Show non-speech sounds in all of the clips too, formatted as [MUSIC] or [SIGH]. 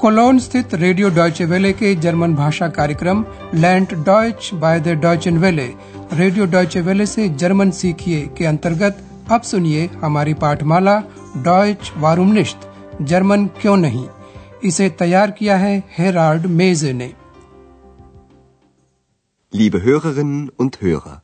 Colon स्थित radio Deutsche वेले के जर्मन भाषा कार्यक्रम लैंड डॉयच बाय द डॉयचन वेले। रेडियो डॉयचे वेले से जर्मन सीखिए के अंतर्गत अब सुनिए हमारी पाठमाला डॉयच वारूमनिश्त जर्मन क्यों नहीं? इसे तैयार किया है हेराल्ड मेजे ने। Liebe Hörerinnen und Hörer,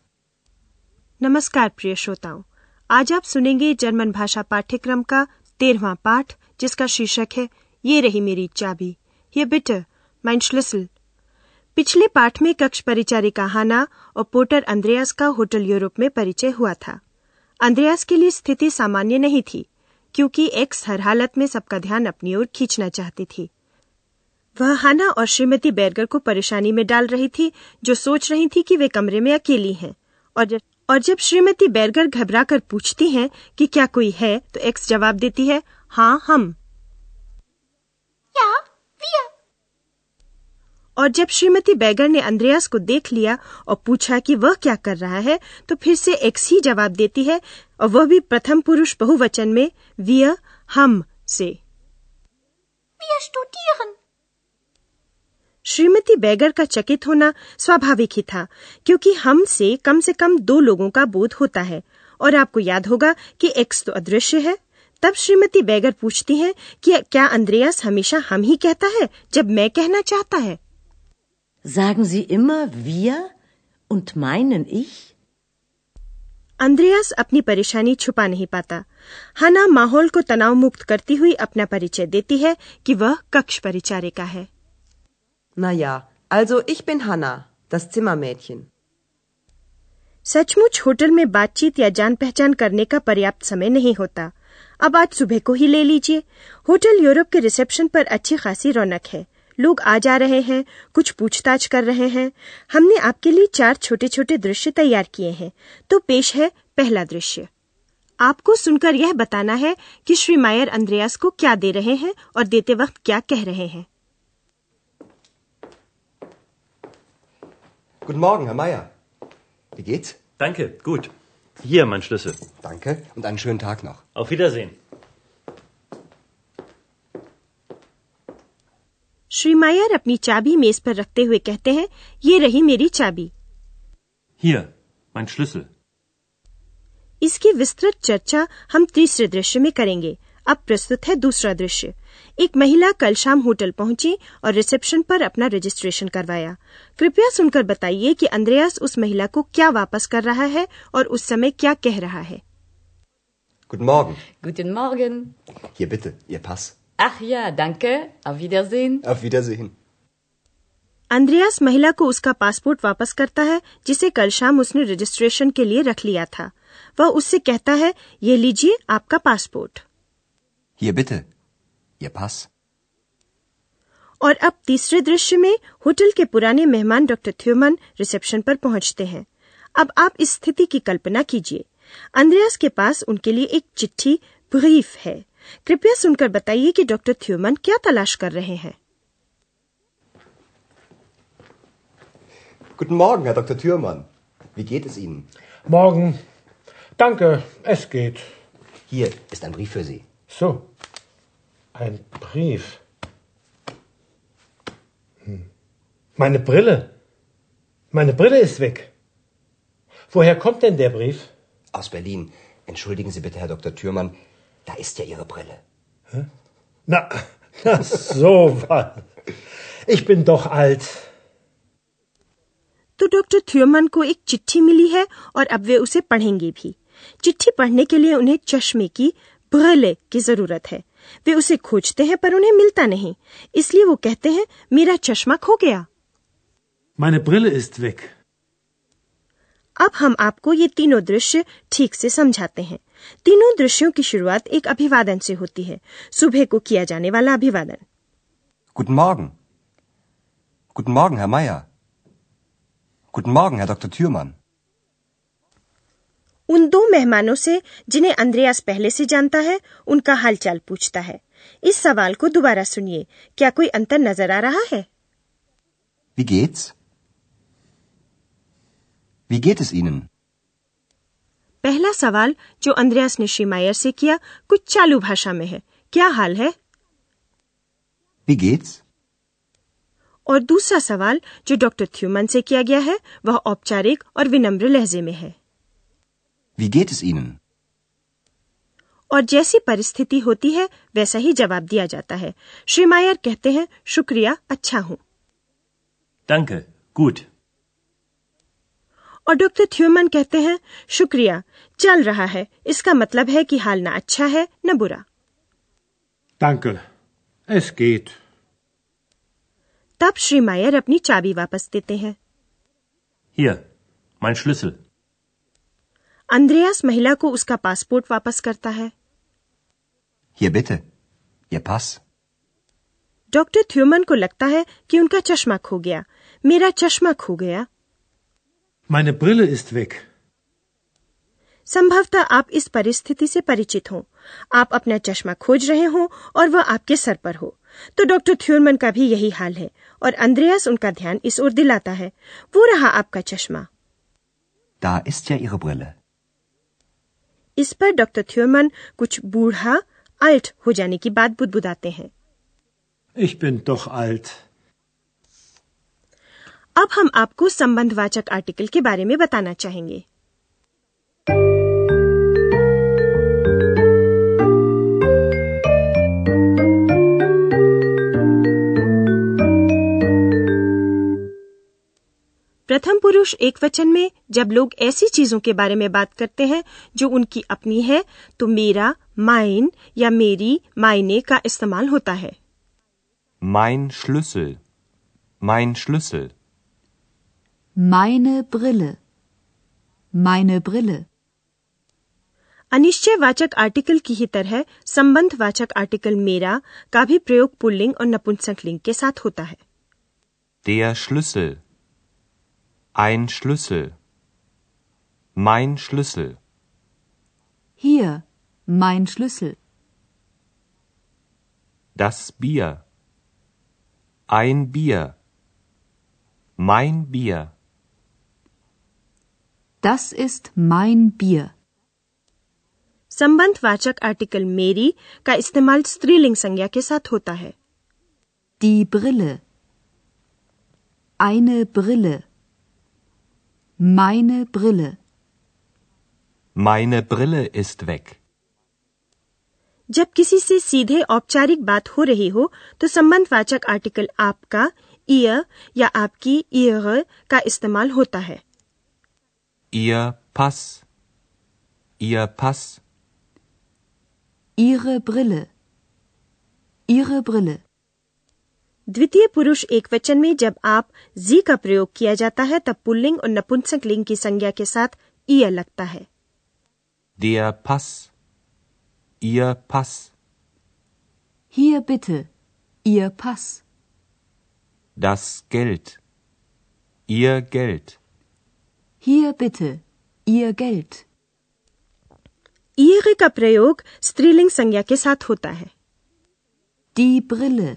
नमस्कार प्रिय श्रोताओं। आज आप सुनेंगे जर्मन भाषा पाठ्यक्रम का तेरहवा पाठ जिसका शीर्षक है ये रही मेरी चाबी। ये बिटर माइन श्लिसल पिछले पाठ में कक्ष परिचारिका हाना और पोर्टर अंद्रयास का होटल यूरोप में परिचय हुआ था। अंद्रयास के लिए स्थिति सामान्य नहीं थी, क्योंकि एक्स हर हालत में सबका ध्यान अपनी ओर खींचना चाहती थी। वह हाना और श्रीमती बैरगर को परेशानी में डाल रही थी, जो सोच रही थी कि वे कमरे में अकेली हैं। और जब और जब श्रीमती बैरगर घबरा कर पूछती हैं कि क्या कोई है तो एक्स जवाब देती है हाँ हम Ja, wir. और जब श्रीमती बैगर ने अंद्रयास को देख लिया और पूछा कि वह क्या कर रहा है तो फिर से एक्स ही जवाब देती है और वह भी प्रथम पुरुष बहुवचन में विय हम से। Wir studieren. श्रीमती बैगर का चकित होना स्वाभाविक ही था क्योंकि हम से कम से कम दो लोगों का बोध होता है और आपको याद होगा कि एक्स तो अदृश्य है। तब श्रीमती बैगर पूछती हैं कि क्या अंद्रयास हमेशा हम ही कहता है जब मैं कहना चाहता है? Sagen Sie immer wir und meinen ich? अंद्रयास अपनी परेशानी छुपा नहीं पाता। हना माहौल को तनाव मुक्त करती हुई अपना परिचय देती है कि वह कक्ष परिचारिका है। Na ja, also ich bin Hanna, das Zimmermädchen. सचमुच होटल में बातचीत या जान पहचान करने का पर्याप्त समय नहीं होता। अब आज सुबह को ही ले लीजिए। होटल यूरोप के रिसेप्शन पर अच्छी खासी रौनक है। लोग आ जा रहे हैं कुछ पूछताछ कर रहे हैं हमने आपके लिए चार छोटे छोटे दृश्य तैयार किए हैं तो पेश है पहला दृश्य आपको सुनकर यह बताना है कि श्री मायर अंद्रयास को क्या दे रहे हैं और देते वक्त क्या कह रहे हैं guten Morgen, Herr Meier. Wie geht's? Danke, gut. Hier mein Schlüssel. Danke und einen schönen Tag noch. Auf Wiedersehen. Shri मायर अपनी चाबी मेज पर रखते हुए कहते हैं ये रही मेरी चाबी Hier mein Schlüssel. इसकी विस्तृत चर्चा हम तीसरे दृश्य में करेंगे अब प्रस्तुत है दूसरा दृश्य एक महिला कल शाम होटल पहुँची और रिसेप्शन पर अपना रजिस्ट्रेशन करवाया कृपया सुनकर बताइए कि अंद्रयास उस महिला को क्या वापस कर रहा है और उस समय क्या कह रहा है Guten Morgen. Guten Morgen. Hier bitte, Ihr Pass. Ach ja, danke. Auf Wiedersehen. Auf Wiedersehen. अंद्रयास महिला को उसका पासपोर्ट वापस करता है जिसे कल शाम उसने रजिस्ट्रेशन के लिए रख लिया था वह उससे कहता है ये लीजिए आपका passport Hier bitte, Ihr Pass. और अब तीसरे दृश्य में होटल के पुराने मेहमान डॉक्टर थ्यूमन रिसेप्शन पर पहुँचते हैं अब आप इस स्थिति की कल्पना कीजिए अंद्रयास के पास उनके लिए एक चिट्ठी ब्रीफ है कृपया सुनकर बताइए कि डॉक्टर थ्यूमन क्या तलाश कर रहे हैं Guten Morgen, Herr Dr. Thürmann. Wie geht es Ihnen? Morgen. Danke, es geht. Hier ist ein Brief für Sie. So. Ein Brief. Hm. Meine Brille. Meine Brille ist weg. Woher kommt denn der Brief? Aus Berlin. Entschuldigen Sie bitte, Herr Dr. Thürmann. Da ist ja Ihre Brille. Hä? Na, na so was. Ich bin doch alt. तो doctor थ्योमन को एक चिट्ठी मिली है और अब वे उसे पढ़ेंगे भी चिट्ठी पढ़ने के लिए उन्हें चश्मे की ब्रले की ज़रूरत है वे उसे खोजते हैं पर उन्हें मिलता नहीं इसलिए वो कहते हैं मेरा चश्मा खो गया Meine Brille ist weg. अब हम आपको ये तीनों दृश्य ठीक से समझाते हैं तीनों दृश्यों की शुरुआत एक अभिवादन से होती है सुबह को किया जाने वाला अभिवादन Guten Morgen. Guten Morgen, Herr Meier. Guten Morgen, Herr Dr. Thürmann. उन दो मेहमानों से जिन्हें अंद्रयास पहले से जानता है उनका हालचाल पूछता है इस सवाल को दोबारा सुनिए क्या कोई अंतर नज़र आ रहा है Wie geht's? Wie geht es Ihnen? पहला सवाल जो अंद्रयास ने श्री मायर से किया कुछ चालू भाषा में है क्या हाल है Wie geht's? और दूसरा सवाल जो डॉक्टर थ्यूमन से किया गया है वह औपचारिक और विनम्र लहजे में है Wie geht es Ihnen? और जैसी परिस्थिति होती है वैसा ही जवाब दिया जाता है श्री मायर कहते हैं शुक्रिया अच्छा हूँ Danke. Gut. और डॉक्टर थ्यूमन कहते हैं शुक्रिया चल रहा है इसका मतलब है कि हाल ना अच्छा है न बुरा Danke. Es geht. तब श्री मायर अपनी चाबी वापस देते हैं Hier. Mein Schlüssel. अंद्रयास महिला को उसका पासपोर्ट वापस करता है Hier bitte. Ihr Pass. Doctor Thiemann को लगता है कि उनका चश्मा खो गया मेरा चश्मा खो गया Meine Brille ist weg. संभवतः आप इस परिस्थिति से परिचित हों आप अपना चश्मा खोज रहे हो और वह आपके सर पर हो तो डॉक्टर थ्यूरमन का भी यही हाल है और अंद्रयास उनका ध्यान इस ओर दिलाता है वो रहा आपका चश्मा Da ist ja Ihre Brille. इस पर डॉक्टर थ्यूरमन कुछ बूढ़ा अल्ट हो जाने की बात बुदबुदाते हैं Ich bin doch alt. अब हम आपको संबंधवाचक आर्टिकल के बारे में बताना चाहेंगे प्रथम पुरुष एक वचन में, जब लोग ऐसी चीज़ों के बारे में बात करते हैं, जो उनकी अपनी है तो मेरा माइन या मेरी मायने का इस्तेमाल होता है Mein Schlüssel. Mein Schlüssel. Meine Brille. Meine Brille. अनिश्चयवाचक आर्टिकल की ही तरह संबंधवाचक आर्टिकल मेरा का भी प्रयोग पुल्लिंग और नपुंसक लिंग के साथ होता है Der Schlüssel. Ein Schlüssel. Mein Schlüssel. Hier, mein Schlüssel. Das Bier. Ein Bier. Mein Bier. Das ist mein Bier. संबंधवाचक आर्टिकल मेरी का इस्तेमाल स्त्रीलिंग संज्ञा के साथ होता है Die Brille. Eine Brille. Meine Brille. Meine Brille ist weg. जब किसी से सीधे औपचारिक बात हो रही हो तो संबंधवाचक आर्टिकल आपका ईयर या आपकी ईयर का इस्तेमाल होता है Ihr Pass. Ihr Pass. Ihre Brille. Ihre Brille. द्वितीय पुरुष एक वचन में जब आप जी का प्रयोग किया जाता है तब पुल्लिंग और नपुंसक लिंग की संज्ञा के साथ ईयर लगता है Der Pass. Ihr Pass. Hier bitte. Ihr Pass. Das Geld. Ihr Geld. Hier bitte. Ihr Geld. ईयर का प्रयोग स्त्रीलिंग संज्ञा के साथ होता है Die Brille.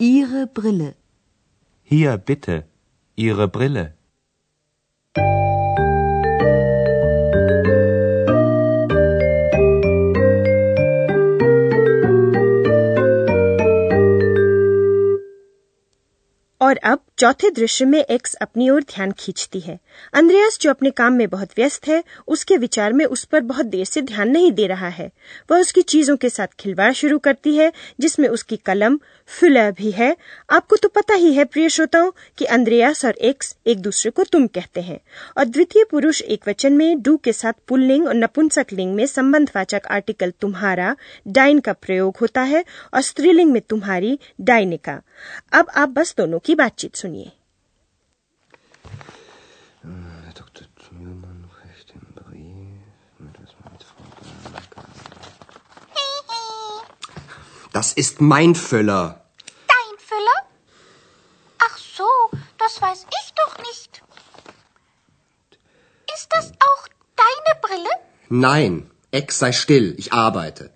Ihre Brille. Hier bitte. Ihre Brille. और अब चौथे दृश्य में एक्स अपनी ओर ध्यान खींचती है। अंद्रयास जो अपने काम में बहुत व्यस्त है, उसके विचार में उस पर बहुत देर से ध्यान नहीं दे रहा है। वह उसकी चीज़ों के साथ खिलवाड़ शुरू करती है, जिसमें उसकी कलम फिलर भी है। आपको तो पता ही है, प्रिय श्रोताओं, कि अंद्रयास और एक्स एक दूसरे को तुम कहते हैं। और द्वितीय पुरुष एक वचन में डू के साथ पुल्लिंग और नपुंसक लिंग में संबंधवाचक आर्टिकल तुम्हारा, डाइन का प्रयोग होता है, और स्त्रीलिंग में तुम्हारी डाइने का अब आप बस दोनों की बातचीत funktioniert. Äh, Herr Dr. Thürmann reicht den Brief mit was mit Frau Das ist mein Füller. Dein Füller? Ach so, das weiß ich doch nicht. Ist das auch deine Brille? Nein, Ex sei still, ich arbeite.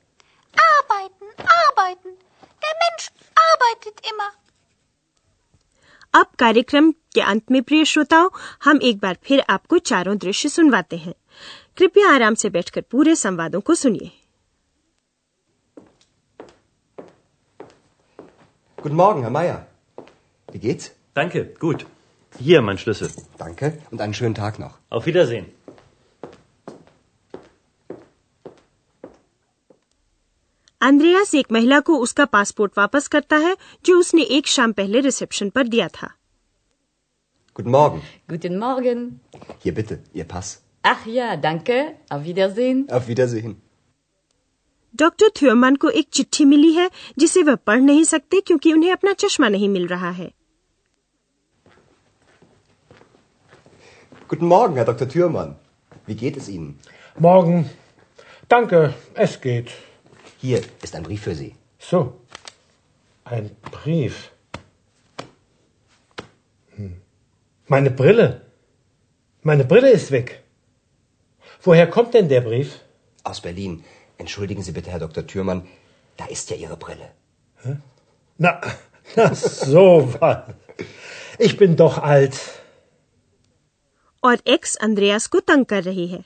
Arbeiten, arbeiten. Der Mensch arbeitet immer. अब कार्यक्रम के अंत में प्रिय श्रोताओं हम एक बार फिर आपको चारों दृश्य सुनवाते हैं कृपया आराम से बैठकर पूरे संवादों को सुनिए Guten Morgen, Herr Meier. Wie geht's? Danke, gut. Hier, mein Schlüssel. Danke und einen schönen Tag noch. Auf Wiedersehen. अंद्रयास एक महिला को उसका पासपोर्ट वापस करता है जो उसने एक शाम पहले रिसेप्शन पर दिया था Guten Morgen. Guten Morgen. Hier bitte, Ihr Pass. Ach ja, danke. Auf Wiedersehen. Auf Wiedersehen. Doctor Thiemann को एक चिट्ठी मिली है जिसे वह पढ़ नहीं सकते क्योंकि उन्हें अपना चश्मा नहीं मिल रहा है Guten Morgen, Herr Dr. Thürmann. Wie geht es Ihnen? Morgen. Danke, es geht. Hier ist ein Brief für Sie. So. Ein Brief. Hm. Meine Brille. Meine Brille ist weg. Woher kommt denn der Brief? Aus Berlin. Entschuldigen Sie bitte, Herr Dr. Thürmann. Da ist ja Ihre Brille. Na, [LAUGHS] na so was. Ich bin doch alt. और x अंद्रयास को तंग कर रही है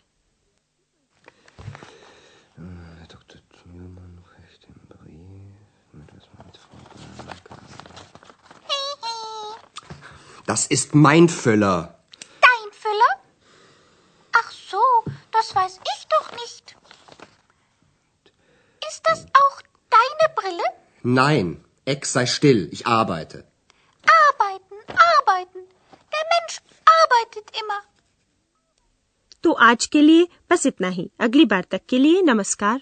Das ist mein Füller. Dein Füller? Ach so, das weiß ich doch nicht. Ist das auch deine Brille? Nein, Ex sei still, ich arbeite. Arbeiten, arbeiten. Der Mensch arbeitet immer. तो आज के लिए बस इतना ही अगली बार तक के लिए नमस्कार